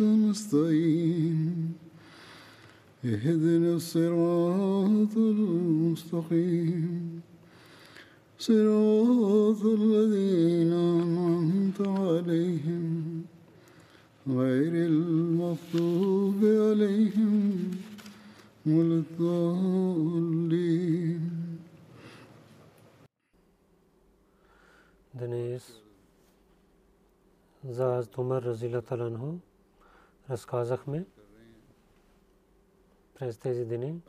المستقيم. اهدنا الصراط المستقيم. صراط الذين أنعمت عليهم. غير المغضوب عليهم ولا الضالين. دنيس زاز تمر رضي الله عنه разказахме през тези дни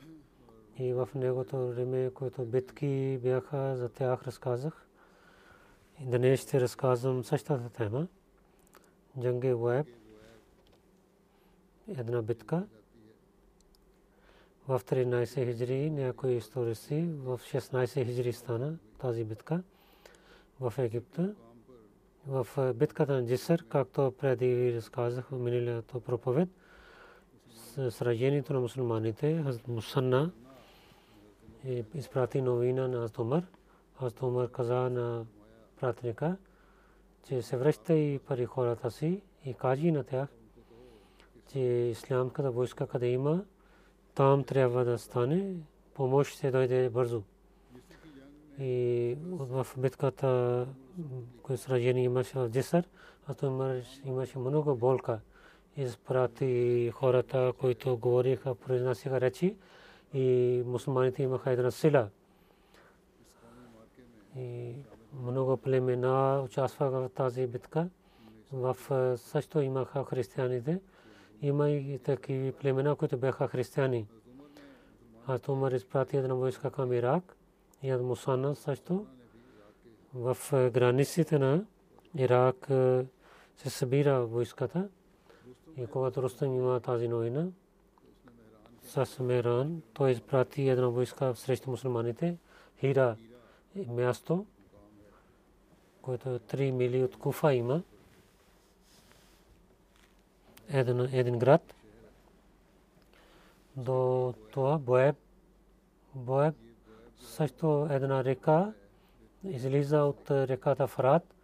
и в негото време, които битки бяха, за тях разказах. И днес ще разказвам същата тема. Джанге Уеб, една битка в 13 хиджри, някои историци в 16 хиджри стана тази битка в Египта. В битката на Джисър, както преди разказах в миналата проповед, сражението на мусулманите, Мусанна изпрати новина на Астомър. Астомър каза на пратника, че се връща и пари хората си и кажи на тях, че ислямската войска къде има, там трябва да стане, помощ ще дойде бързо. И в битката, кое сражение имаше в Джисър, а то имаше много болка. Изпрати хората, които говориха, произнасяха речи и мусулманите имаха една сила. И много племена участваха в тази битка. В също имаха християните. Има и такива племена, които бяха християни. А Тумар изпрати една войска към Ирак и от Мусана също. В границите на Ирак се събира войската. И когато Рустам има тази новина, с Меран, той изпрати една войска срещу мусулманите. Хира е място, което е 3 мили от Куфа има. Един, един град. До това Боеб, Боеб също една река излиза от реката Фрат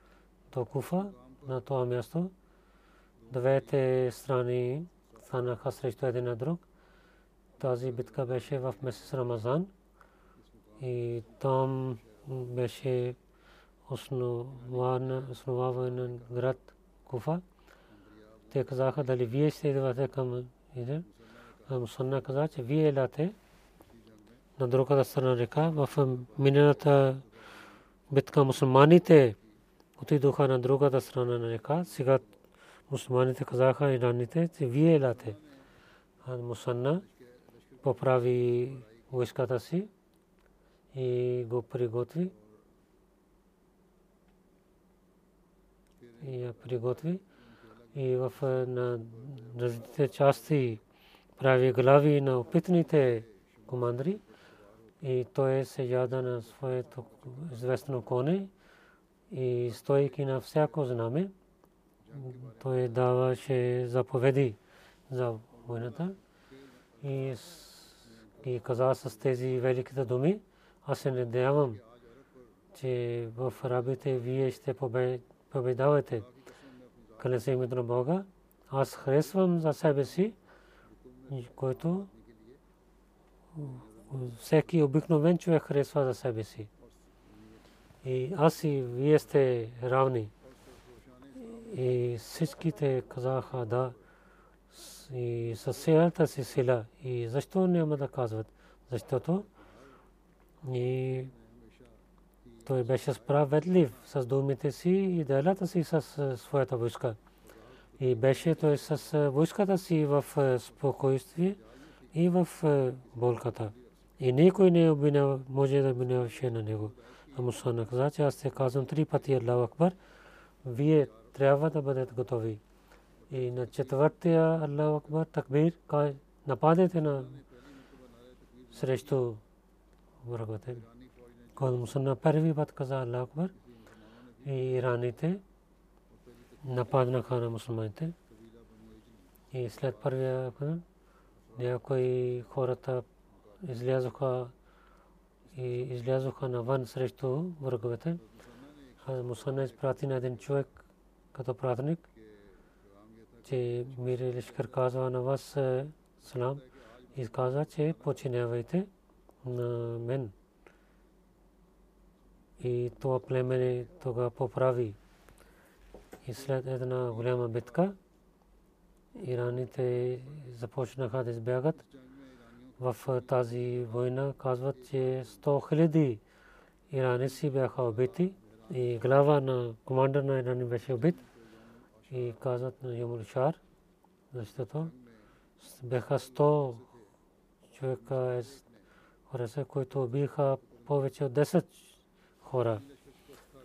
до Куфа на това място. Двете страни станаха срещу един на друг. Тази битка беше в месец Рамазан и там беше основаван град Куфа. Те казаха дали вие идвате към. Мусанна каза, че вие елате на другата страна река. В миналата битка мусулманите отидоха на другата страна на река. Сега мусулманите казаха ираните, че вие елате. Мусанна поправи войската си и го приготви. И я приготви. И в на различните части прави глави на опитните командри. И той се яда на своето известно коне и стойки на всяко знаме. Той даваше заповеди за войната и и каза с тези великите думи, аз се надявам, че в арабите вие ще победавате. Къде се името на Бога, аз харесвам за себе си, който всеки обикновен човек харесва за себе си. И аз и вие сте равни. И всичките казаха да, и със силата си сила. И защо няма да казват? Защото и той беше справедлив с думите си и делата си с своята войска. И беше той с войската си в спокойствие и в болката. И никой не обвинява, може да обвиняваше на него. А Мусана каза, че аз се казвам три пъти Аллаху Акбар. Вие трябва да бъдете готови. И на четвъртия Аллаху Акбар такбир, нападете на срещу враговете. Когато Мусана първи път каза Аллаху Акбар и ираните нападнаха на мусулманите. И след първия някои хората излязоха и излязоха навън срещу враговете. Мусана изпрати на един човек като пратник, че мир Лишкар казва на вас е, салам и каза, че починявайте на мен. И това племе тога поправи. И след една голяма битка, ираните започнаха да избягат. В тази война казват, че 100 хиляди ираници бяха убити и глава на командър на Иран беше убит. И казват на Юмул Шар, защото бяха 100 човека, хора, които убиха повече от 10 хора.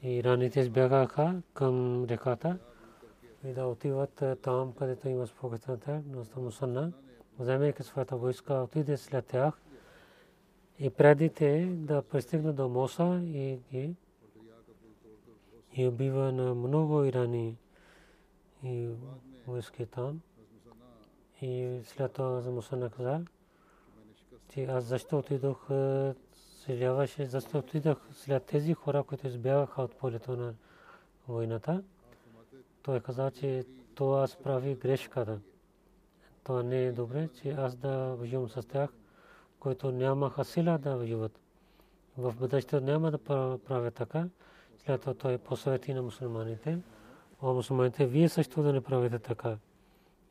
И раните избягаха към реката и да отиват там, където има спокойствие, но Мусанна, вземайки своята войска, отиде след тях и преди те да пристигнат до Моса и ги и убива на много ирани и войски там. И след това за Мусанна каза, че аз защо отидох съжаляваше, защото отидох след тези хора, които избягаха от полето на войната. Той каза, че това аз прави грешката. Това не е добре, че аз да воювам с тях, които нямаха сила да воюват. В бъдещето няма да правя така. След това той посъвети на мусулманите. О, мусулманите, вие също да не правите така.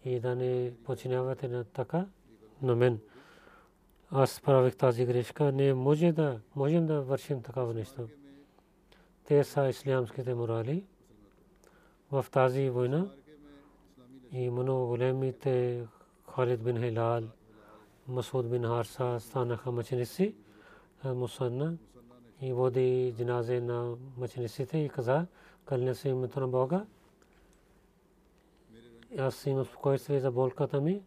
И да не починявате на така на мен аз правих тази грешка, не може да, можем да вършим такава нещо. Те са ислямските морали в тази война и много големите Халид бин Хилал, Масуд бин Харса станаха мъченици, Мусанна и води джиназе на мъчениците и каза, кълня се името на Бога. Аз имам спокойствие за болката ми.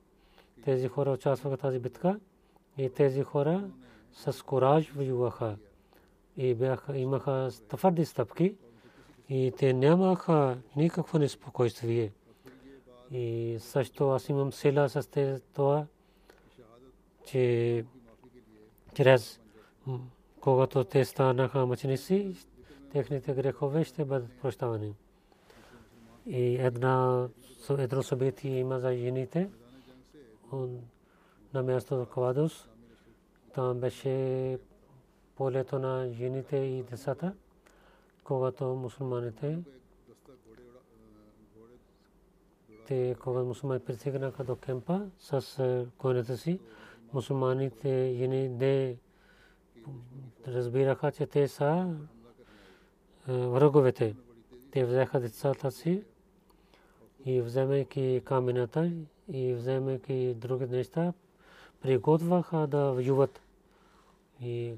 Тези хора участваха в тази битка. И тези хора с кораж воюваха и бяха, имаха твърди стъпки и те нямаха никакво неспокойствие. И също аз имам сила с това, че чрез когато те станаха мъченици, техните грехове ще бъдат прощавани. И една, едно събитие има за жените на място Кавадус. Там беше полето на жените и децата, когато мусулманите те, когато мусулмани пристигнаха до кемпа с е, конете си, мусулманите жени не разбираха, че те са е, враговете. Те взеха децата си и вземайки камената и вземайки други неща, приготвяха да воюват. И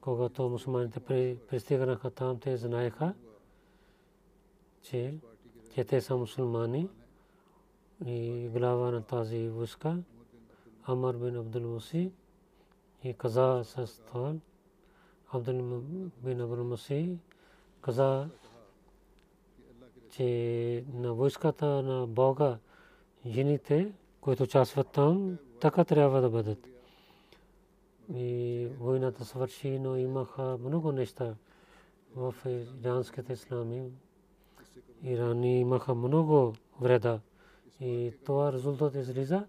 когато мусулманите пристигнаха там, те знаеха, че, че те са и глава на тази войска, Амар бин Абдул Муси, и каза с това, Абдул бин Абдул Муси, каза, че на войската на Бога жените, които участват там, така трябва да бъдат. И войната свърши, но имаха много неща в иранските ислами. Ирани имаха много вреда. И това резултат излиза,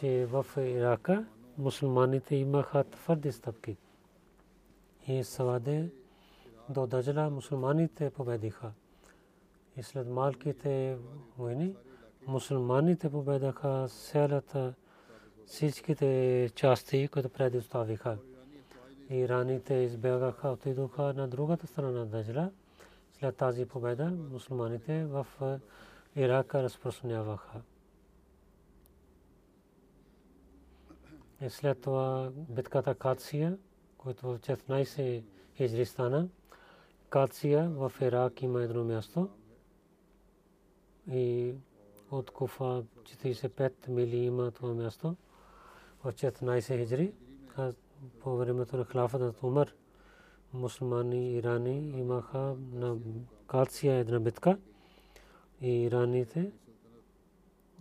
че в Ирака мусулманите имаха твърди стъпки. И Саваде до Даджала мусулманите победиха. И след малките войни мусулманите победаха селата всичките части, които предоставиха. Ираните избягаха, отидоха на другата страна на Даджла. След тази победа мусулманите в Ирака разпространяваха. И след това битката Кация, който в 14 хиджри стана. Кация в Ирак има едно място. И от Куфа 45 мили има това място. В 14 хиджри. По времето на хлафата на Умар мусулмани ирани имаха на Кация една битка. И ираните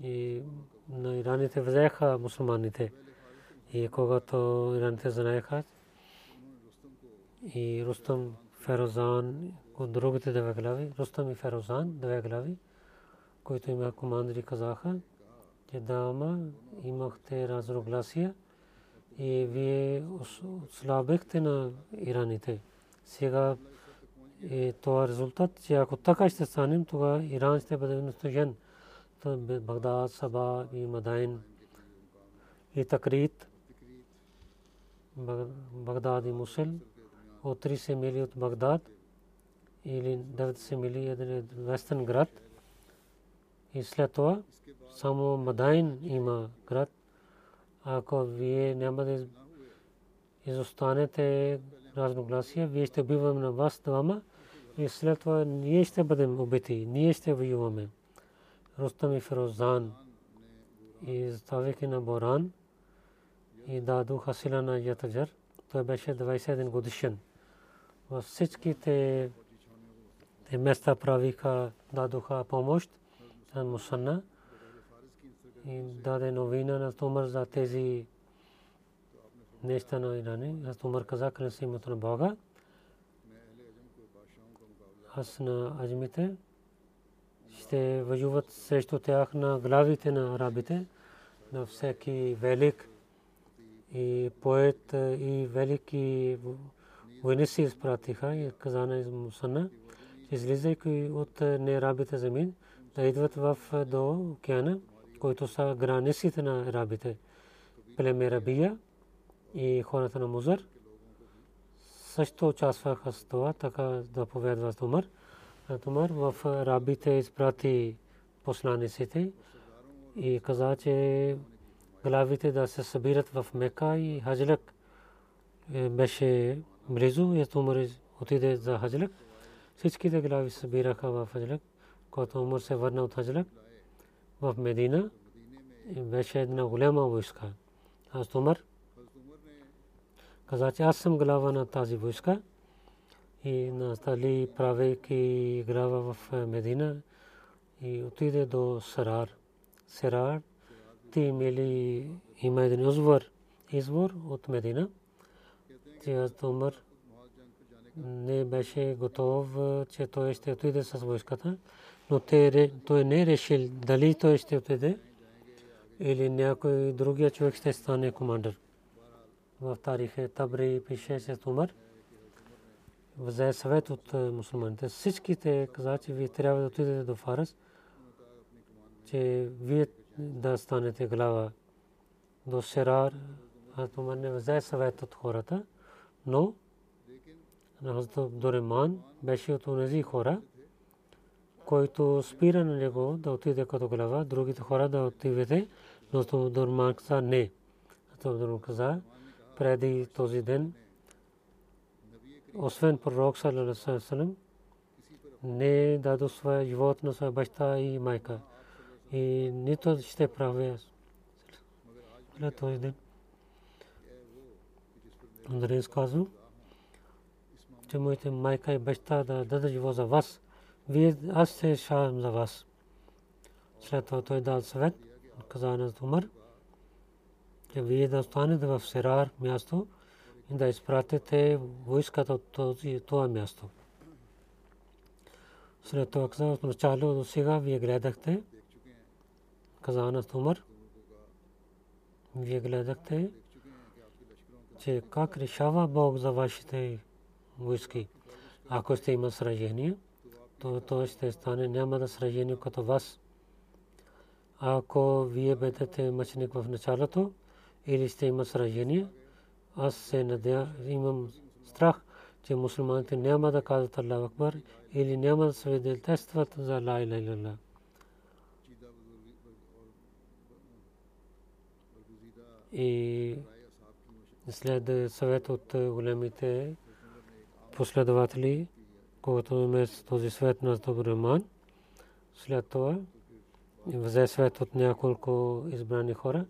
и на ираните взеха мусулманите. И когато ираните знаеха, и Рустам Ферозан от другите две глави, Рустам и Ферозан, две глави, които има командри казаха, че дама имахте разногласия и вие слабехте на ираните. Сега е това резултат, че ако така ще станем, тогава Иран ще бъде унищожен. Багдад, Саба и Мадайн и Такрит, Багдад и Мусул от 30 мили от Багдад или 90 мили един вестен град. И след това само Мадайн има град. Ако вие няма да изостанете разногласия, вие ще убиваме на вас двама и след това ние ще бъдем убити, ние ще воюваме. Рустам и Ферозан и заставяйки на Боран и дадоха сила на Ятаджар. Той беше 21 годишен във всичките места правиха, дадоха помощ на Мусанна и даде новина на Тумар за тези неща на Ирани. Аз Тумар каза към името на Бога. Аз на аджмите ще въжуват срещу тях на главите на арабите, на всеки велик и поет и велики войници изпратиха и каза на Мусана, излизайки от неарабите земин, да идват в до океана, който са границите на арабите. Племе Рабия и хората на Музар също участваха с това, така да поведва Тумар. Тумар в арабите изпрати посланиците и каза, че главите да се събират в Мека и Хаджлак е, беше близо и Умар отиде за Хаджлак. Всичките глави събираха в Хаджлак. Когато Умар се върна от Хаджлак в Медина, беше една голяма войска. Аз Умар каза, че аз съм глава на тази войска и настали правейки глава в Медина и отиде до Сарар. Сарар ти имели има един извор, извор от Медина че Умар не беше готов, че той ще отиде с войската, но той не решил дали той ще отиде или някой другия човек ще стане командър. В тарихе Табри пише се Умар взе съвет от мусулманите. Всичките каза, че вие трябва да отидете до Фарас, че вие да станете глава до Серар, а Умар не взе съвет от хората но Хазрат Абдуреман беше от тези хора, който спира на него да отиде като глава, другите хора да отивете, но Абдуреман каза не. Абдуреман каза, преди този ден, освен пророк саллалаху не даде своя живот на своя баща и майка. И нито ще правя след този ден. Андрес казва, че моите майка и баща да дадат живот за вас. Вие, аз се решавам за вас. След това той дал съвет, каза на Умар, че вие да останете в Сирар място и да изпратите войската от това място. След това каза, от начало до сега вие гледахте, каза на Умар, вие гледахте, че как решава Бог за вашите войски. Ако сте има сражение, то ще стане няма да сражение като вас. ако вие бъдете мъченик в началото или сте има сражение, аз се надя, имам страх, че мусулманите няма да казват Аллах Акбар или няма да свидетелстват за Ла Иля Илlallah. И след съвет от големите последователи, когато има този свет на Доброман, след това взе свет от няколко избрани хора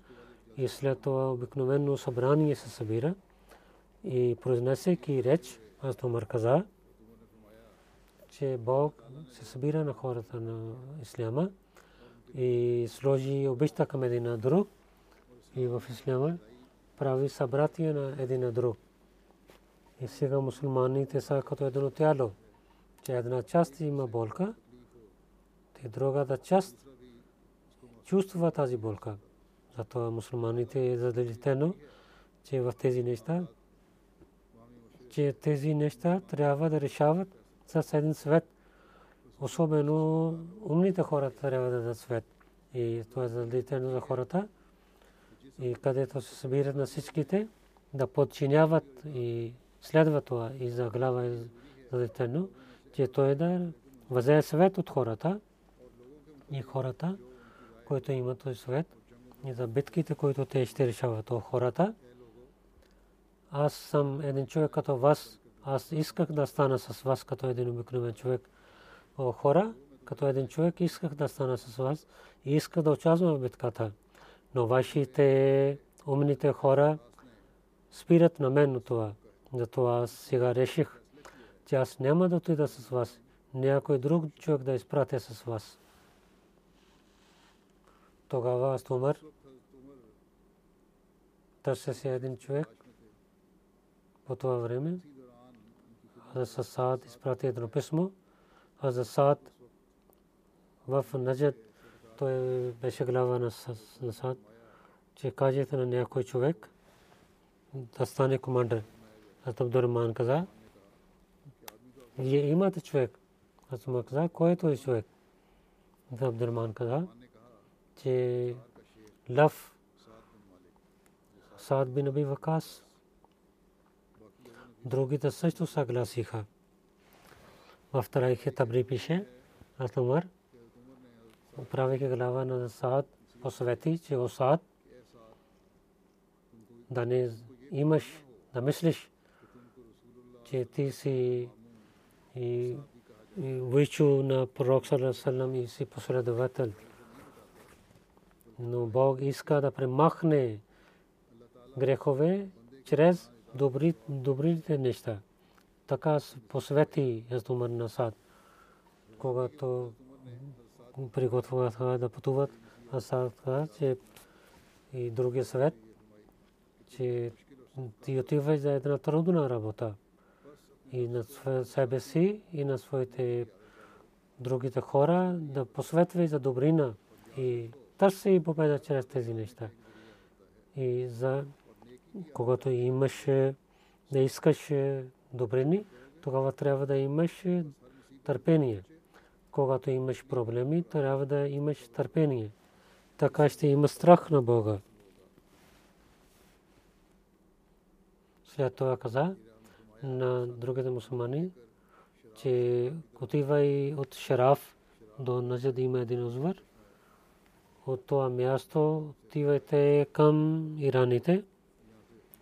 и след това обикновено събрание се събира и произнесейки реч, аз Умар каза, че Бог се събира на хората на Исляма и сложи обичта към един на друг и в Исляма прави събратие на един на друг. И сега мусулманите са като едно тяло, че една част има болка, и другата част чувства тази болка. Затова мусулманите е задължително, че в тези неща, че тези неща трябва да решават с един свет. Особено умните хора трябва да дадат свет. И това е задължително за хората. И където се събират на всичките, да подчиняват и следват това. И за глава е задължително, че той е да възе свет от хората и хората, които имат този свет и за битките, които те ще решават от хората. Аз съм един човек като вас. Аз исках да стана с вас като един обикновен човек. О, хора, като един човек исках да стана с вас и исках да участвам в битката. Но вашите умните хора спират на мен това. Затова сега реших, че аз няма да отида с вас. Някой друг човек да изпратя с вас. Тогава аз Умар търся се един човек по това време. Аз Саад изпрати едно писмо. Аз Саад в Наджад той беше глава на Саад, че кажете на някой човек да стане командир. Аз Абдурман каза, вие имате човек. Аз му каза, кой е този човек? Абдурман каза, че лъв Саад бин Аби Вакас другите също съгласиха. В Тарайхе Табри пише, аз Умар, правейки глава на Саад, посвети, че о Саад, да не имаш, да мислиш, че ти си и вичу на пророк Салам и си последовател но Бог иска да премахне грехове чрез добри, добрите неща. Така посвети Язумар на Сад. Когато приготвяха да пътуват, Асад каза, че и другия съвет, че ти отиваш за една трудна работа и на себе си и на своите другите хора да посветвай за добрина и търси и победа чрез тези неща. И за когато имаш да искаш добрини, тогава трябва да имаш търпение. Когато имаш проблеми, трябва да имаш търпение. Така ще има страх на Бога. След това каза на другите мусулмани, че отива и от Шараф до Наджад има един узвар от това място отивайте към ираните.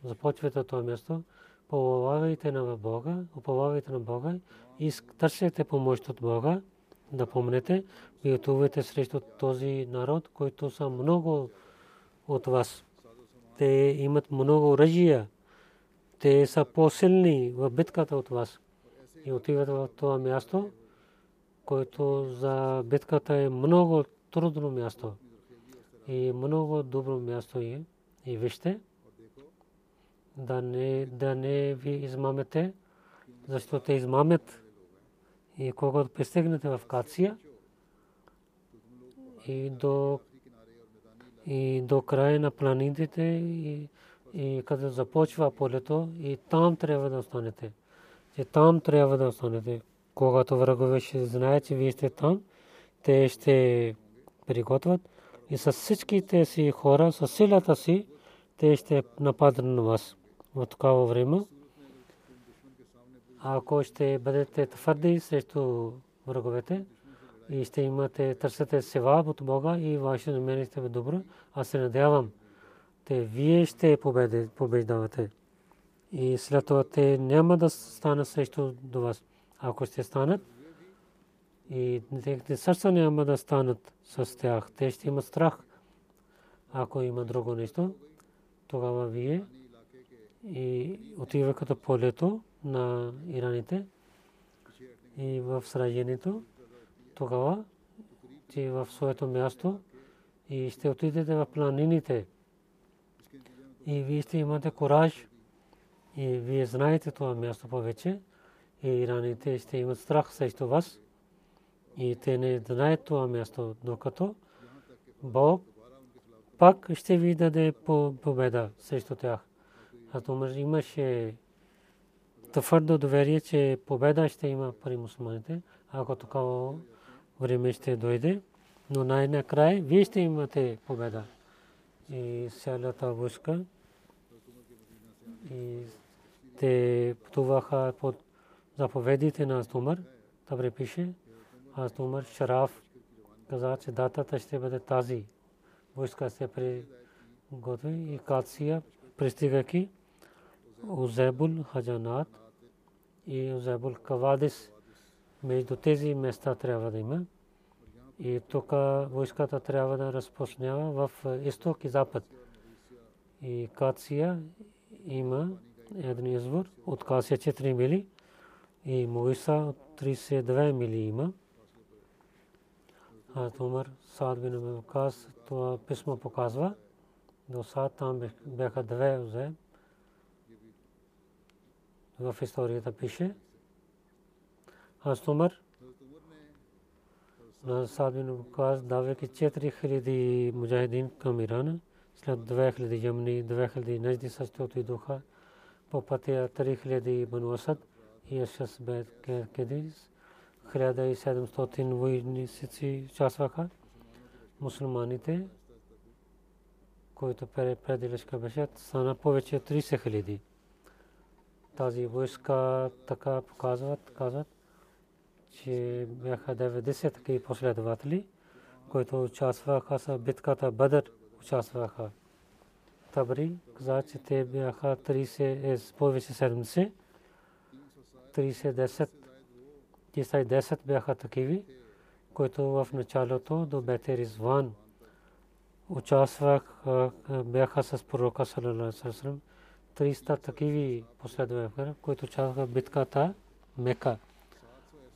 Започвайте от това място. Уповавайте на Бога, уповавайте на Бога и търсете помощ от Бога. Да помнете, ви отувате срещу този народ, който са много от вас. Те имат много оръжия. Те са по-силни в битката от вас. И отиват в това място, което за битката е много трудно място и много добро място е. И вижте, да не, да не ви измамете, защото те измамят. И когато пристигнете в Кация и до, и до края на планините и, и къде започва полето и там трябва да останете. Че там трябва да останете. Когато врагове ще знаят, че вие сте там, те ще приготвят и с всичките си хора, с силата си, те ще нападнат на вас в такава време. Ако ще бъдете твърди срещу враговете и ще имате, търсите севаб от Бога и ваше намерение ще бъде добро, аз се надявам, те вие ще побеждавате. И след това те няма да станат срещу до вас. Ако ще станат, и техните сърца няма да станат с тях. Те ще имат страх. Ако има друго нещо, тогава вие и отива като полето на ираните и в сражението, тогава че в своето място и ще отидете в планините и вие ще имате кораж и вие знаете това място повече и ираните ще имат страх срещу вас и те не знаят това място, докато Бог пак ще ви даде победа срещу тях. А Умар имаше твърдо доверие, че победа ще има при мусулманите, ако такова време ще дойде. Но най-накрая вие ще имате победа. И цялата войска и те пътуваха под заповедите на Умар. Добре пише. Аз Умар Шараф каза, че датата ще бъде тази. Войска се приготви и Кация, пристигайки Узебул Хаджанат и Узебул Кавадис. Между тези места трябва да има. И тук войската трябва да разпочнява в изток и запад. И Кация има един извор от Кация 4 мили и Моиса от 32 мили има. Хазрат Умар, Саад бин Вакас, това писмо показва. До Саад там бяха две узе. В историята пише. Хазрат Умар на Саад бин Вакас давайки 4000 муджахидин към Ирана. След 2000 Ямни, 2000 Нажди също отидоха по пътя 3000 Бану Асад и Ашас Бет Кедис. 1700 войници участваха. Мусулманите, които пределешка беше, стана повече от 30 хиляди. Тази войска така показват, казват, че бяха 90 такива последователи, които участваха в битката Бадър, участваха. Табри каза, че те бяха 30, повече 70, 30-10 10 бяха такиви, които в началото до Бете Ризван участвах, бяха с пророка Салалалаху 300 такиви последователи, които участваха в битката Мека.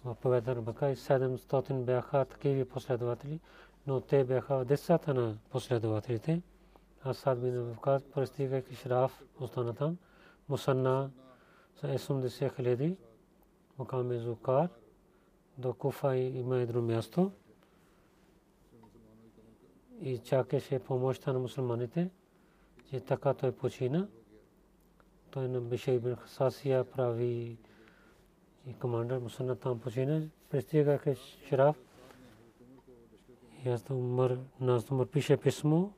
Мека и 700 бяха такиви последователи, но те бяха в десята на последователите. Асад бин Вакат, пристигайки Шраф, остана там. Мусанна са 80 хиляди, Мукам Зукар, до Куфа има едно място и чакаше помощта на мусулманите, че така той почина. Той на Бишай ибн Хасасия прави и командър мусулман там почина. Пристига к Шраф и аз умър, нас умър пише писмо.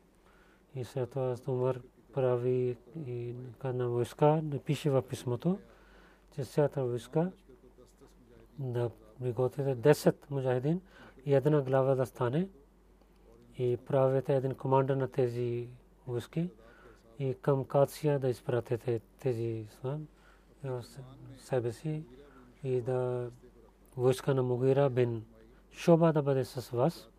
И след това аз умър прави и на войска, пише в писмото, че цялата войска да приготвите 10 муджахидин и една глава да стане. И правите един командър на тези войски и към Кация да изпратите тези себе си и да войска на Мугира бин Шоба да бъде с вас.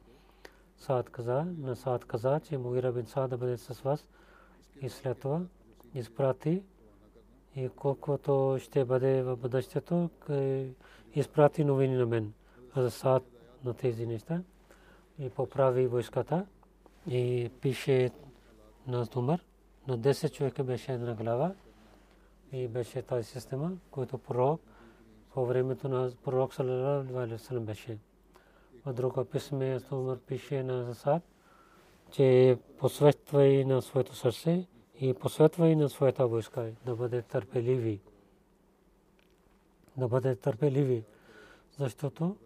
Саад каза, на Саад каза, че Мугира бин Саад да бъде с вас и след това изпрати и колкото ще бъде в бъдещето, изпрати новини на мен за сад на тези неща и поправи войската и пише на номер на 10 човека беше една глава и беше тази система, който пророк по времето на пророк саллалаху алейхи васалам беше. В своето войска да бъде търпеливи да бъде търпеливи, защото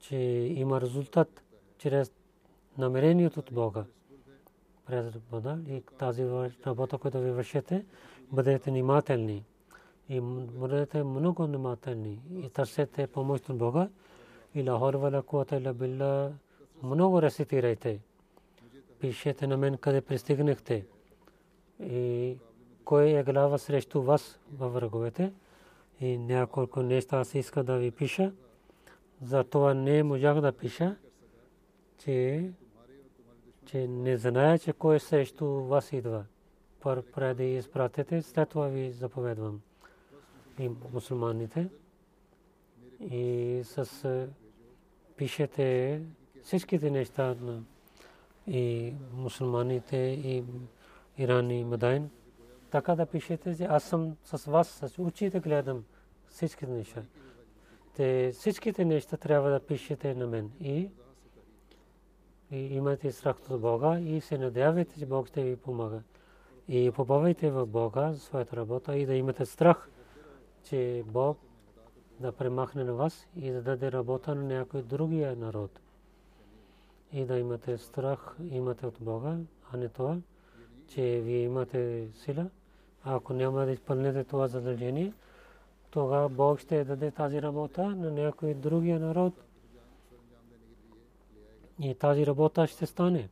че има резултат чрез намерението от Бога. През Бога и тази работа, която ви вършите, бъдете внимателни и бъдете много внимателни и търсете помощ от Бога и лахор вала куата ила билла много рецитирайте. Пишете на мен къде пристигнахте и кой е глава срещу вас във враговете и няколко неща аз иска да ви пиша. За това не можах да пиша, че, че не зная, че кой срещу вас идва. Пър преди изпратите, след това ви заповедвам. И мусулманите. И с пишете всичките неща на и мусулманите и Иран и Мадайн. Така да пишете, че аз съм с вас, с очите гледам всичките неща. Те всичките неща трябва да пишете на мен. И, и имате страх от Бога и се надявайте, че Бог ще ви помага. И побавайте в Бога своята работа и да имате страх, че Бог да премахне на вас и да даде работа на някой другия народ. И да имате страх, имате от Бога, а не това, че вие имате сила. А ако няма да изпълнете това задължение, тогава Бог ще даде тази работа на някой другия народ. И тази работа ще стане.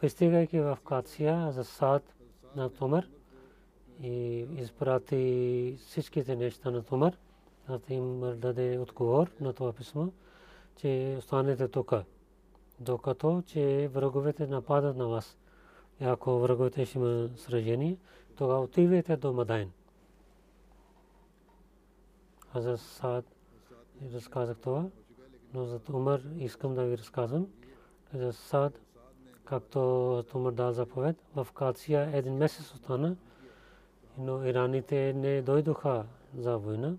Пристигайки в Кация за сад на Томер и изпрати всичките неща на за да им даде отговор на това писмо, че останете тук, докато че враговете нападат на вас. И ако враговете ще има сражение, тогава отивайте до Мадайн. Хазрат Саад разказах това, но за Умар искам да ви разказвам. За Саад, както Умар да заповед, в Кация един месец остана, но ираните не дойдоха за война.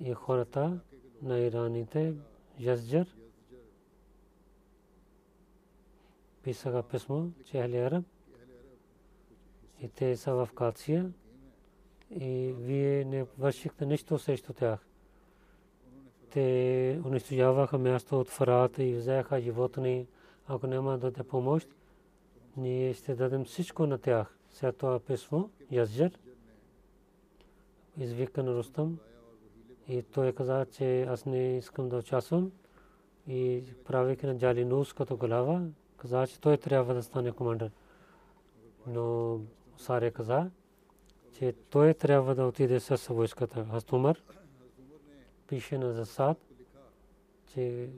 И хората на ираните, Язджар, писаха писмо, че Ахли Араб и те са в Кация и вие не вършихте нищо срещу тях. Те унищожаваха място от Фарат и взеха животни. Ако няма да те помощ, ние ще дадем всичко на тях. След това писмо, Язджер, извика на Рустам и той каза, че аз не искам да участвам и правейки на Джалинус като глава, каза, че той трябва да стане командир. Но Саре каза, че той трябва да отиде с войската. Хастумар пише на Засад, че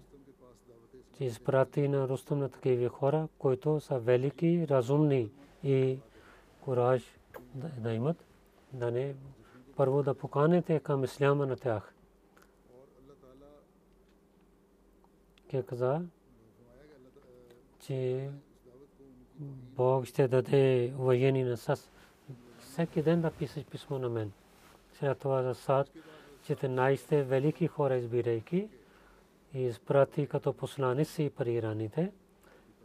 изпрати на Рустам на такива хора, които са велики, разумни и кураж да, имат, да не първо да поканете към исляма на тях. Ке каза, че Бог ще даде воени на САС всеки ден да пишеш писмо на мен. След това за сад, 14 велики хора избирайки и изпрати като посланици и парираните,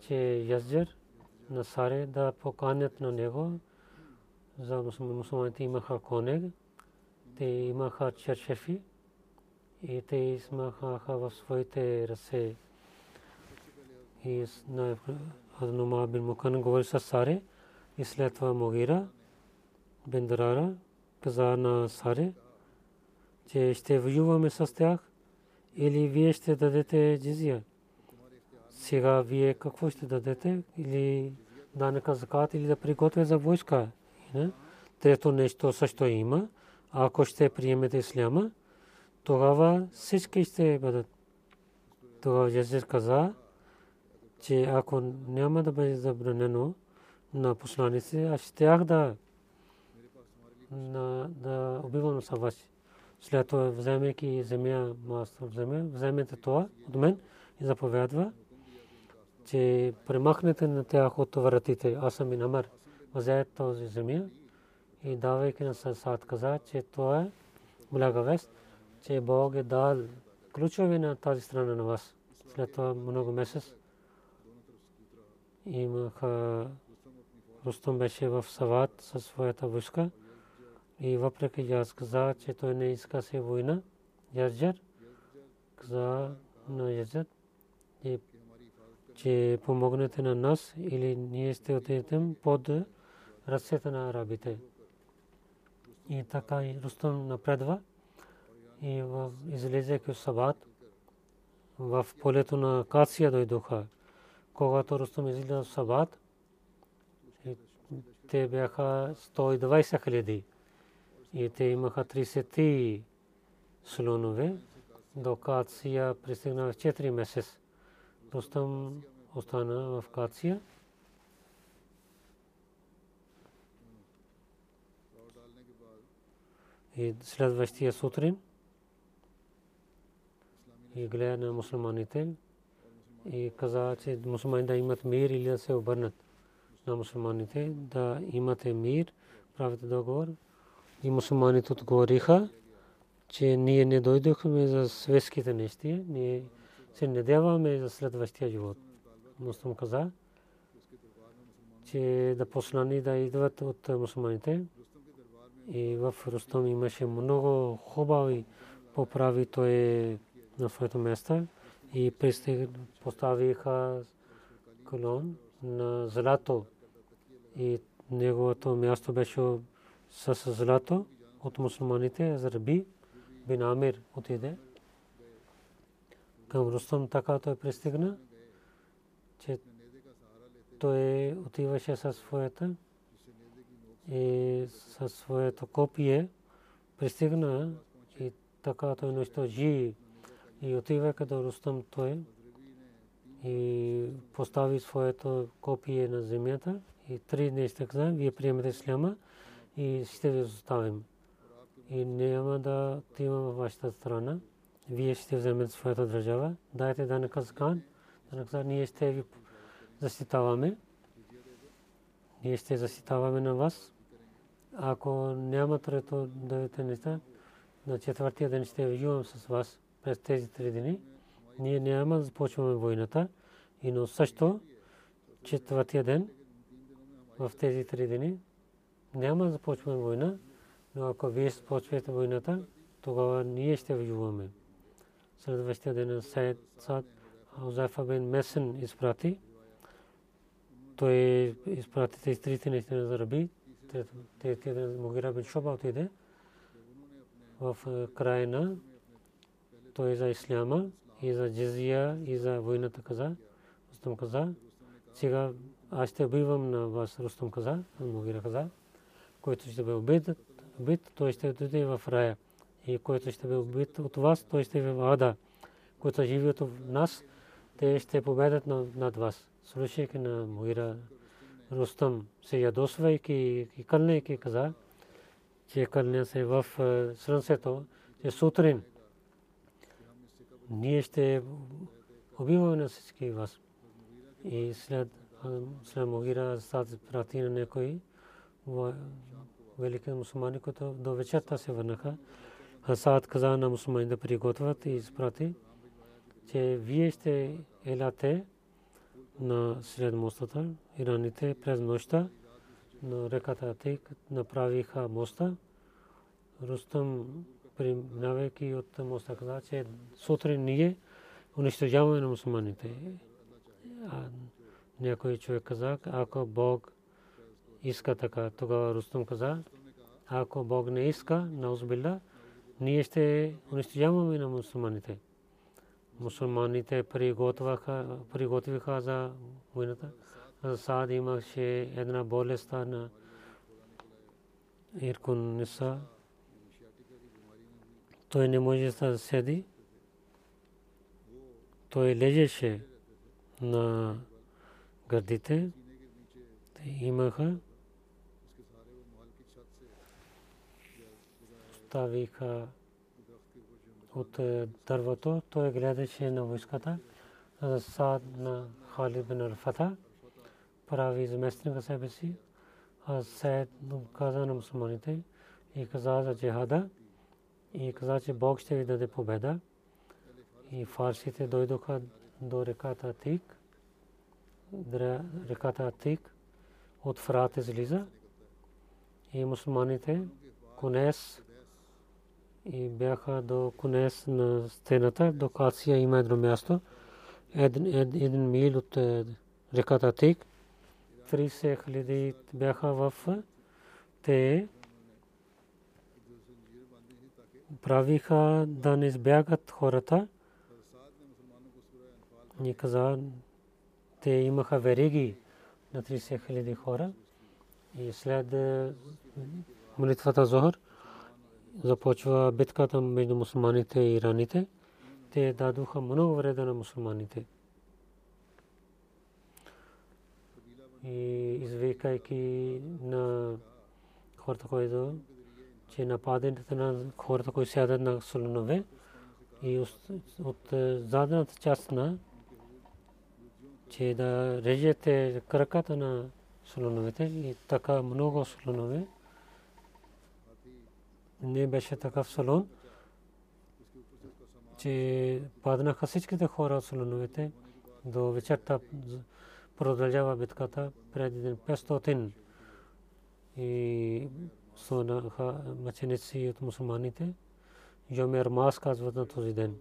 че Язджер на Саре да поканят на него за мусулманите имаха конег, те имаха чершефи и те измаха в своите ръце. И на бин Мукан говори с Саре и след това Могира Бендрара каза на Саре, че ще воюваме с тях или вие ще дадете джизия. Сега вие какво ще дадете? Или данъка закат, или да приготвя за войска. Трето нещо също има. Ако ще приемете исляма, тогава всички ще бъдат. Тогава Язир каза, че ако няма да бъде забранено на посланици, аз щях да на, да убивам Саваш. След това вземайки земя, масло вземе, вземете това от мен и заповядва, че премахнете на тях от вратите. Аз съм и намер. Взе този земя и давайки на Сад каза, че това е блага вест, че Бог е дал ключови на тази страна на вас. След това много месец имаха Рустам беше в Сават със своята войска. И въпреки аз каза, че той не иска се война, Язджар каза на Язджар, че помогнете на нас или ние ще отидем под ръцете на арабите. И така и Рустам напредва и излезе в Сабат в полето на Кация дойдоха. Когато Рустам излезе в Сабат, те бяха 120 хиляди и те имаха 30 слонове. До Кация пристигна в 4 месеца. Рустам остана в Кация. И следващия сутрин и гледа на мусулманите и каза, че мусулманите да имат мир или да се обърнат на мусулманите, да имате мир, правите договор. И мусулманите отговориха, че ние не дойдохме за светските неща, ние се надяваме за следващия живот. Муслим каза, че да послани да идват от мусулманите. И в Рустам имаше много хубави поправи. Той на своето место. И поставиха колон на злато. И неговото място беше с злато от мусулманите, Зарби бин Амир отиде към Рустам така той пристигна, че той отиваше със своята и със своето копие пристигна и така той нещо жи и отива като Рустам той и постави своето копие на земята и три неща каза, вие приемете исляма и ще ви оставим. И няма да отивам във вашата страна. Вие ще вземете своята държава. Дайте да наказкан. Да наказкан, ние ще ви защитаваме. Ние ще защитаваме на вас. Ако няма трето дадете неща, на четвъртия ден ще воювам с вас през тези три дни. Ние няма да започваме войната. И но също четвъртия ден в тези три дни няма да започваме война, но ако вие започвате войната, тогава ние ще воюваме. Следващия ден Сайд Сад Аузафа бен Месен изпрати. Той изпрати тези трите неща за раби. Третия ден Мугира бен Шоба отиде в края на той за исляма и за джизия и за войната каза. Рустам каза, сега аз ще убивам на вас, Рустам каза, Мугира каза, който ще убит, убит, той ще отиде в рая. И който ще бъде убит от вас, той ще бъде в ада. Който живе от нас, те ще победят над вас. Слушайки на Мугира, Рустам се ядосвайки и кълнейки каза, че кълня се в слънцето, че сутрин ние ще убиваме на всички вас. И след след Мугира Сад прати на някой велики мусулмани, които до вечерта се върнаха. Асад каза на мусулмани да приготвят и изпрати, че вие ще елате на сред мостата, ираните през нощта на реката Атик направиха моста. Рустам, преминавайки от моста, каза, че сутрин ние унищожаваме на мусулманите. Някой човек каза, ако Бог иска така, тогава Рустам каза, ако Бог не иска, на узбилла, ние ще унищожаваме на мусулманите. Мусулманите приготвиха за войната. Саад имаше една болест на Иркун Ниса. Той не може да седи. Той лежеше на гърдите имаха ставиха от е, дървото. Той гледаше на войската. Сад на Халид бин Арфата прави заместника себе си. А Сейд каза на мусулманите и каза за джихада и каза, че Бог ще ви даде победа. И фарсите дойдоха до реката Тик реката Атик от Фрат излиза и мусулманите Кунес и бяха до Кунес на стената, до Кация има едно място един мил от реката Тик. 30 хиляди бяха в те правиха да не избягат хората. Ни каза, те имаха вериги на 30 хиляди хора. И след молитвата Зохар започва битката между мусулманите и ираните. Те дадоха много вреда на мусулманите. И извикайки на хората, които че нападането на хората, които сядат на слонове и от задната част на че да режете краката на слоновете и така много слонове. Не беше такъв слон, че паднаха всичките хора от слоновете. До вечерта продължава битката преди 500 и сонаха мъченици от мусулманите. Йомер Мас казват на този ден.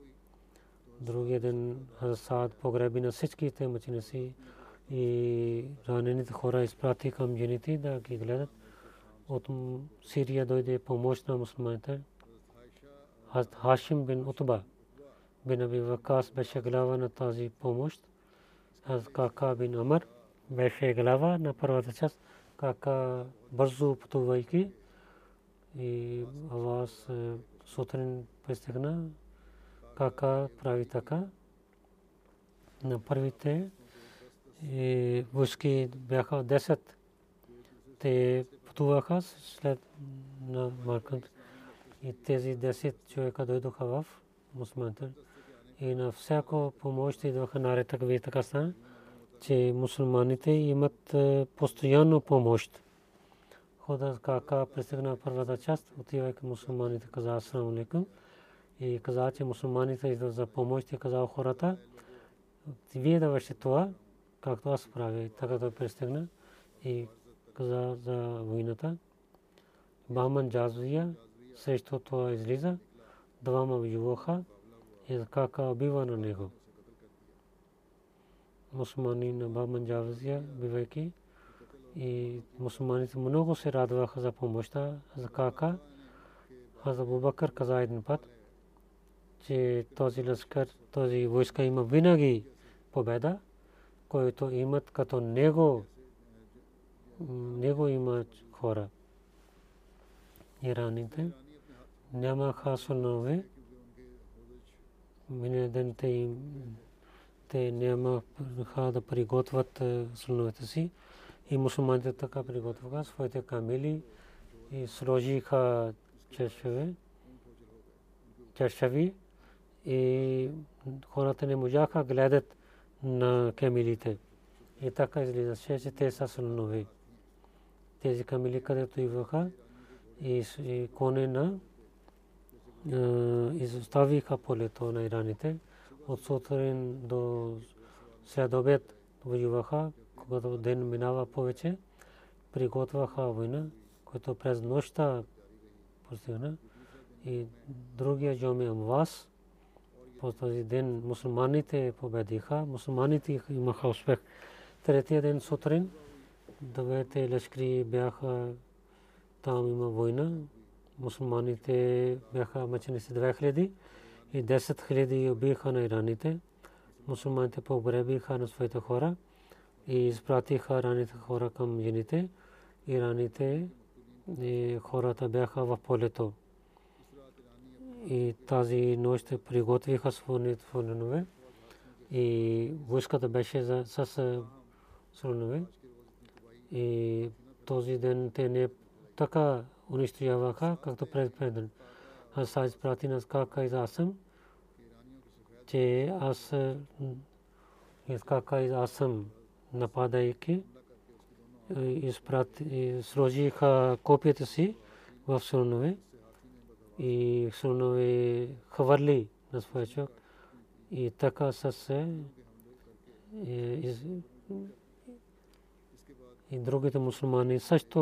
Другия ден Хазасад погреби на всичките мъченици и ранените хора изпрати към жените да ги гледат. От Сирия дойде помощ на мусулманите. Хашим бин Утба бин Аби Вакас беше глава на тази помощ. Аз Кака бин Амар беше глава на първата част. Кака бързо пътувайки и вас сутрин пристигна. Кака прави така. На първите войски бяха 10. Те пътуваха след на Маркант. И тези 10 човека дойдоха в мусулманите. И на всяко помощ идваха наред, така ви така стана, че мусулманите имат постоянно помощ. Хода кака пристигна първата част, отивайки мусулманите каза Асалам алейкум и каза, че мусулманите идват за помощ и каза хората, вие да вършите това, както аз правя. Така той пристигна и каза за войната. Бахман Джазвия срещу това излиза, двама ювоха и кака убива на него. Мусулмани на Бахман Джазвия, бивайки, и мусулманите много се радваха за помощта за кака. Хаза Бубакър каза един път, че този лъскър, този войска има винаги победа който имат като него, него има хора. Ираните нямаха слонове. Мине ден те им те нямаха да приготвят слоновете си. И мусулманите така приготвяха своите камили и сложиха чешове, чешави и хората не можаха гледат на камилите. И така излизаше, че те са слонове. Тези камили, където идваха и коне на изоставиха полето на ираните. От сутрин до следобед воюваха, когато ден минава повече, приготвяха война, който през нощта постигна. И другия Джоми Амвас, по този ден мусулманите победиха, мусулманите имаха успех. Третия ден сутрин двете лъшкри бяха там има война. Мусулманите бяха мъчени с 2000 и 10 000 убиха на ираните. Мусулманите погребиха на своите хора и изпратиха раните хора към жените. Ираните и хората бяха в полето и тази нощ приготвиха своите слонове и войската беше с слонове и този ден те не така унищожаваха, както пред преден. Аз са изпрати на скака из Асам, че аз изкака из Асам нападайки изпрати, сложиха копията си в слонове и слонове хвърли на своя човек. И така са се и другите мусулмани също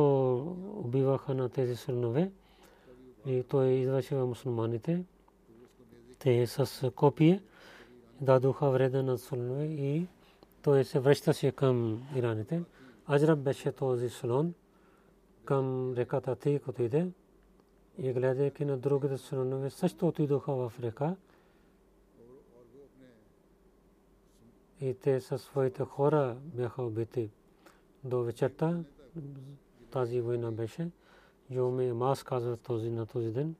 убиваха на тези слонове. И той извършива мусулманите. Те с копие дадоха вреда на слонове и той се връщаше към ираните. Аджраб беше този слон към реката Тик отиде и гледайки на другите слонове също отидоха в река и те със своите хора бяха убити. До вечерта тази война беше. Йоме Мас казва този на този ден.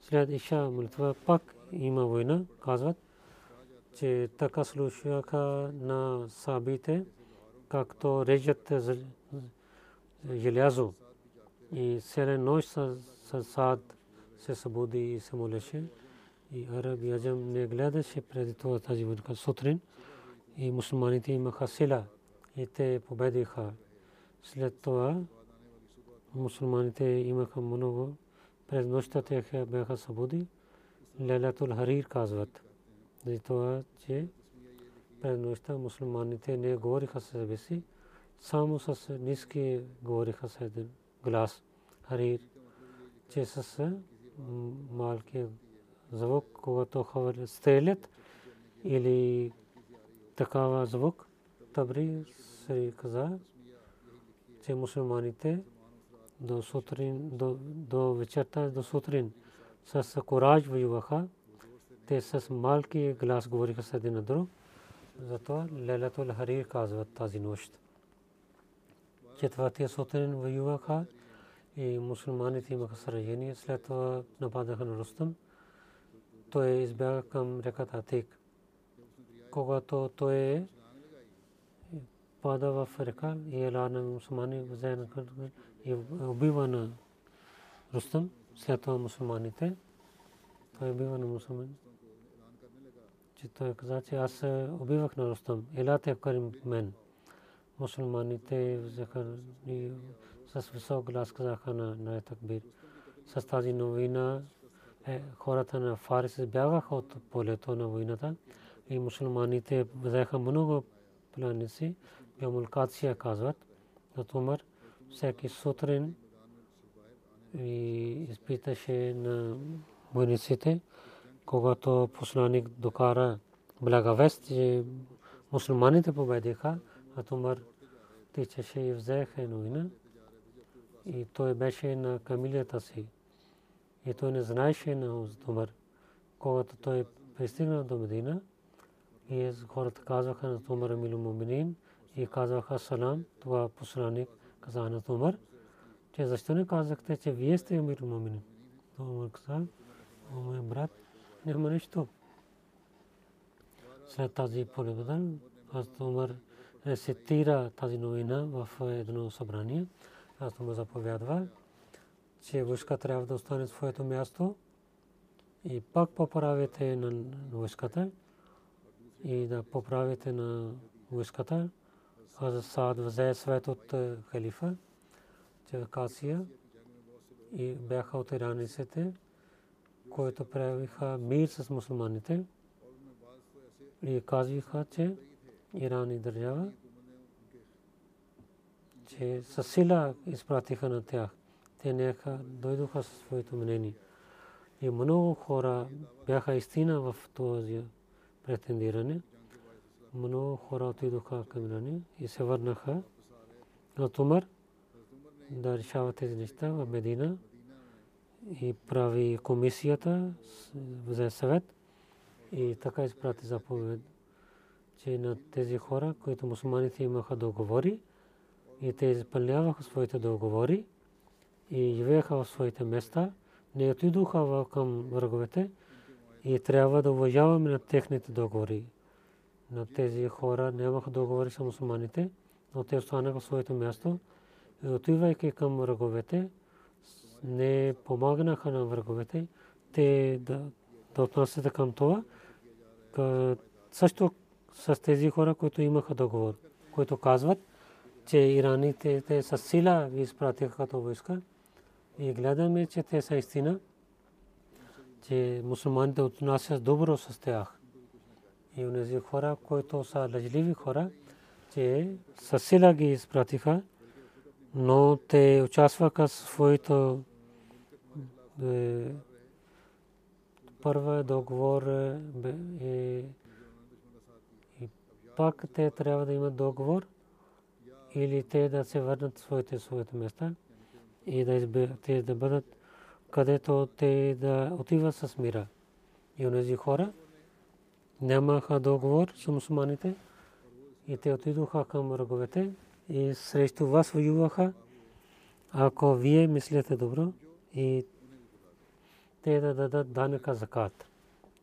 След Иша молитва пак има война, казват, че така слушаха на сабите, както режат желязо. И селен нощ с сад се събуди и се молеше. И Араби Аджам не гледаше преди това тази война сутрин. И мусулманите имаха сила. И те победиха. След това мусулманите имаха много. През нощта те бяха събуди. Лелатул Харир казват. За това, че през нощта мусулманите не говориха с себе си, само с ниски говориха с един глас. Харир, че с малки звук, когато хвърлят, стрелят или такава звук, Табри се каза, че мусулманите до сутрин, до, вечерта, до сутрин с кораж воюваха. Те с малки глас говориха с един на друг. Затова Лелатул Харир казват тази нощ. Четвъртия сутрин воюваха и мусулманите имаха сражение. След това нападаха на Рустам. Той избяга към реката Атик. Когато той пада в река и ела на мусулмани взе и убива на Рустам. След това мусулманите. Той убива на мусулмани. Че той каза, че аз убивах на Рустам. Елате към мен. Мусулманите взеха и с висок глас казаха на, на Такбир. С тази новина е, хората на Фарис бягаха от полето на войната и мусулманите взеха много планици. Бямулкация казват. От Умар всеки сутрин и изпиташе на войниците, когато посланик докара благовест, че мусулманите победиха, а Умар тичаше и взеха новина и той беше на камилията си. И той не знаеше на Умар. Когато той пристигна до Медина, и хората казваха на Умар Амилу Муминин и казваха салам, това посланик каза на Умар, че защо не казахте, че вие сте Амилу Муминин? Умар каза, о мой брат, няма нищо. След тази победа, аз Умар рецитира тази новина в едно събрание. Аз му заповядва, че войска трябва да остане своето място и пак поправите на войската и да поправите на войската. Аз Саад взе свет от халифа, че Касия и бяха от ираниците, които правиха мир с мусулманите и казваха, че Иран и държава че със сила изпратиха на тях. Те неха дойдоха със своето мнение. И много хора бяха истина в този претендиране. Много хора отидоха към Ирани и се върнаха от Умар да решават тези неща в Медина и прави комисията за съвет и така изпрати заповед, че на тези хора, които мусулманите имаха договори, и те изпълняваха своите договори и живееха в своите места, не отидоха към враговете и трябва да уважаваме на техните договори. На тези хора нямаха договори с мусулманите, но те останаха в своето място и отивайки към враговете, не помагнаха на враговете, те да, да отнасят към това, също с тези хора, които имаха договор, които казват, че ираните те с сила ги изпратиха като войска и гледаме, че те са истина, че мусулманите отнасят добро с тях. И онези хора, които са лъжливи хора, че с сила ги изпратиха, но те участваха в своето е, първа договор е пак те трябва да имат договор или те да се върнат в своите, своите места и да, избе, те да бъдат където те да отиват с мира. И онези хора нямаха договор с мусулманите и те отидоха към враговете и срещу вас воюваха. Ако вие мислите добро и те да дадат данъка закат.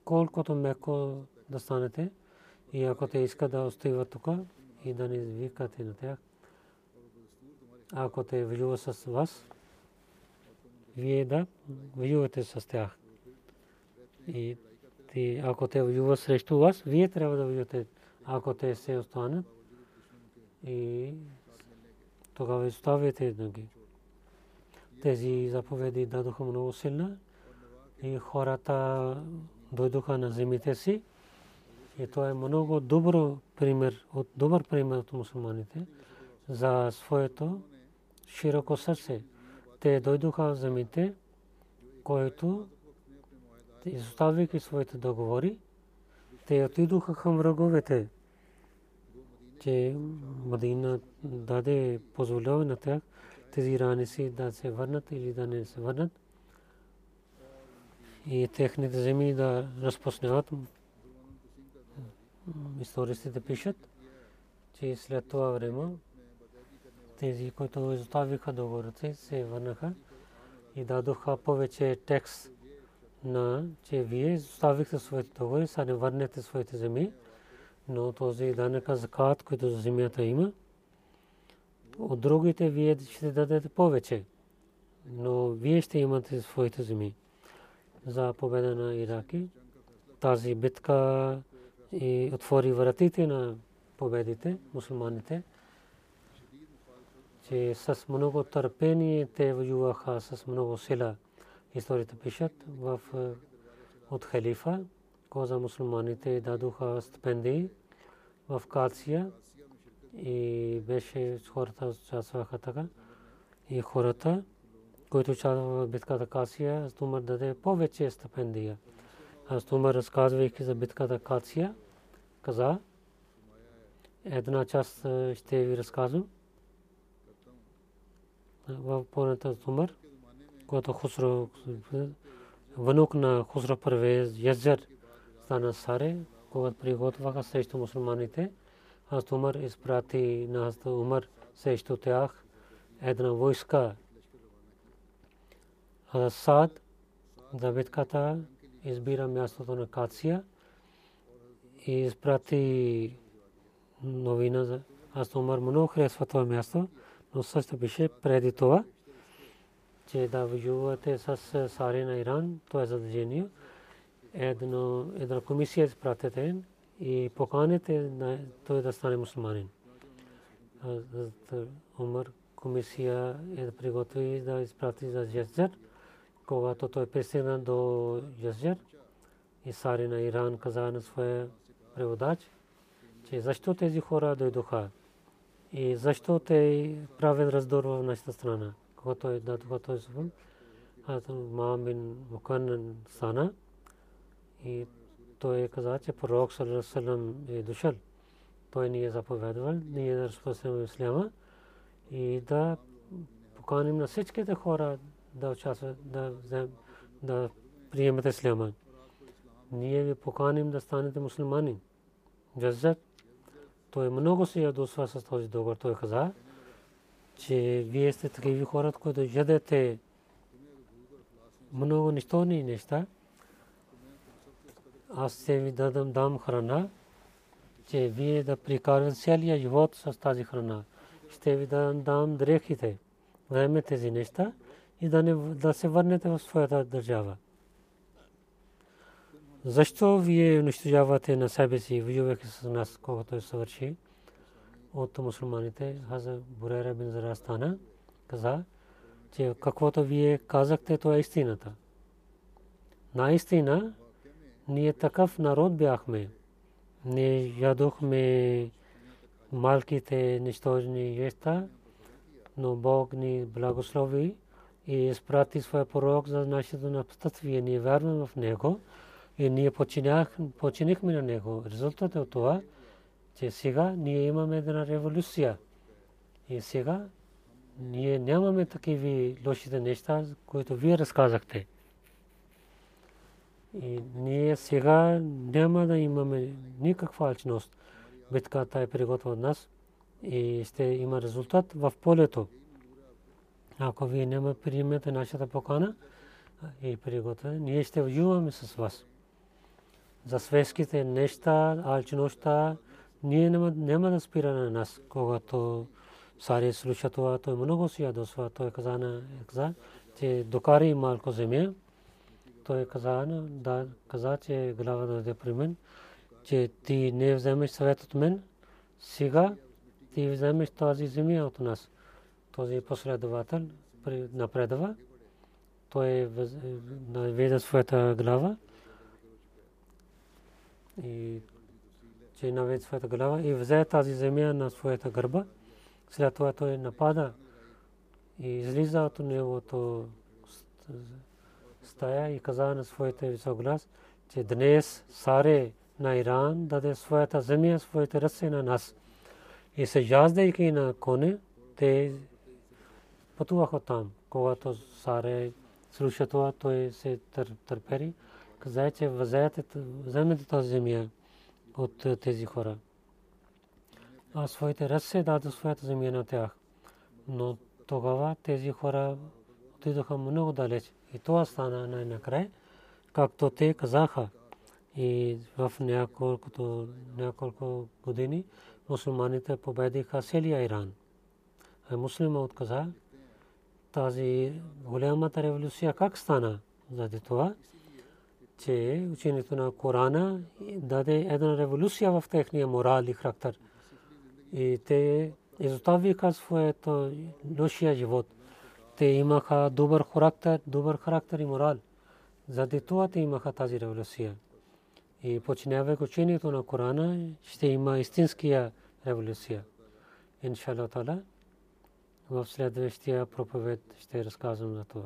Колкото меко да станете и ако те искат да остават тук и да не викате на тях, ако те воюват с вас, вие да воювате с тях. И ти, ако те воюват срещу вас, вие трябва да воювате, ако те се останат. И тогава изоставяте други. Тези заповеди дадоха много силна и хората дойдоха на земите си. И това е много добро пример, от добър пример от мусулманите за своето широко сърце. Те дойдоха в земите, който изоставяйки своите договори, те отидоха към враговете, че Мадина даде позволяване на тях тези рани си да се върнат или да не се върнат и техните земи да разпоснават. Истористите пишат, че след това време тези, които изоставиха договорите, се върнаха и дадоха повече текст на, че вие изоставихте своите договори, сега не върнете своите земи, но този данъка закат, който за земята има, от другите вие ще дадете повече, но вие ще имате своите земи за победа на Ираки. Тази битка и отвори вратите на победите, мусулманите че с много търпение те воюваха с много сила. Историята пишат в от халифа, коза мусулманите дадоха стипендии в Кация и беше хората участваха така. И хората, които участваха в битката Кация, Стумар даде повече стипендия. А Стумар разказвайки за битката Кация, каза, една част ще ви разказвам в планета Сумър, когато Хусро, внук на Хусро Първез, Язър, стана Саре, когато приготвяха срещу мусулманите, аз Умар изпрати на Хазрат Умар срещу тях една войска. Сад за битката избира мястото на Кация и изпрати новина за Аз Умар много харесва това място но също беше преди това, че да воювате с Сари на Иран, то е задължение. Едно, една комисия изпратете и поканите на той да стане мусулманин. Умар комисия е да приготви да изпрати за Язджар, когато той пристигна до Язджар и Сари на Иран каза на своя преводач, че защо тези хора дойдоха и защо те правят раздор в нашата страна? Е да, когато е Суфан, аз Мамин Мукан стана и той е каза, че пророк Салам е дошъл. Той ни е заповядвал, ние да разпространим исляма и да поканим на всичките хора да участват, да, да приемат исляма. Ние ви поканим да станете мусулмани. Джаззат той много се ядосва с този договор. Той каза, че вие сте такива хора, които ядете много нищожни неща. Аз ще ви дадам дам храна, че вие да прикарвате целия живот с тази храна. Ще ви дадам дам дрехите. Вземете тези неща и да, не, да се върнете в своята държава. Защо вие унищожавате на себе си, воювайки с нас, когато е съвърши от мусулманите? Хаза Бурера бин Зарастана каза, че каквото вие казахте, това е истината. Наистина, ние такъв народ бяхме. Не ядохме малките нищожни неща, но Бог ни благослови и изпрати своя пророк за нашето настъпвие. Ние вярваме в Него и ние починихме на него. Резултатът от това, че сега ние имаме една революция. И сега ние нямаме такива лошите неща, които вие разказахте. И ние сега няма да имаме никаква алчност. Битката е приготвена от нас и ще има резултат в полето. Ако вие няма приемете нашата покана и приготвяне, ние ще воюваме с вас. За светските неща, алчността, ние няма, да спира на нас, когато Сари слуша това, той много си ядосва. Той каза, на, каза че докари малко земя. Той каза, да, каза, че глава да дойде при мен, че ти не вземеш съвет от мен, сега ти вземеш тази земя от нас. Този последовател напредва. Той наведе своята глава и че наведе своята глава и взе тази земя на своята гърба. След това той напада и излиза от неговото стая и каза на своите висок глас, че днес Саре на Иран даде своята земя, своите ръце на нас. И се яздейки на коне, те пътуваха там. Когато Саре слуша това, той се търпери. Каза, че вземете тази земя от тези хора а своите ръце даде своята земя на тях. Но тогава тези хора отидоха много далеч. И това стана най-накрая, както те казаха. И в няколко, няколко години мусулманите победиха целия Иран. А муслима отказа тази голямата революция как стана? Заради това, че учението на Корана даде една революция в техния морал и характер – и те изоставиха своето лошия живот. Те имаха добър характер, добър характер и морал. Заради това те имаха тази революция. И починявайки учението на Корана, ще има истинския революция. Иншалла в следващия проповед ще разказвам за това.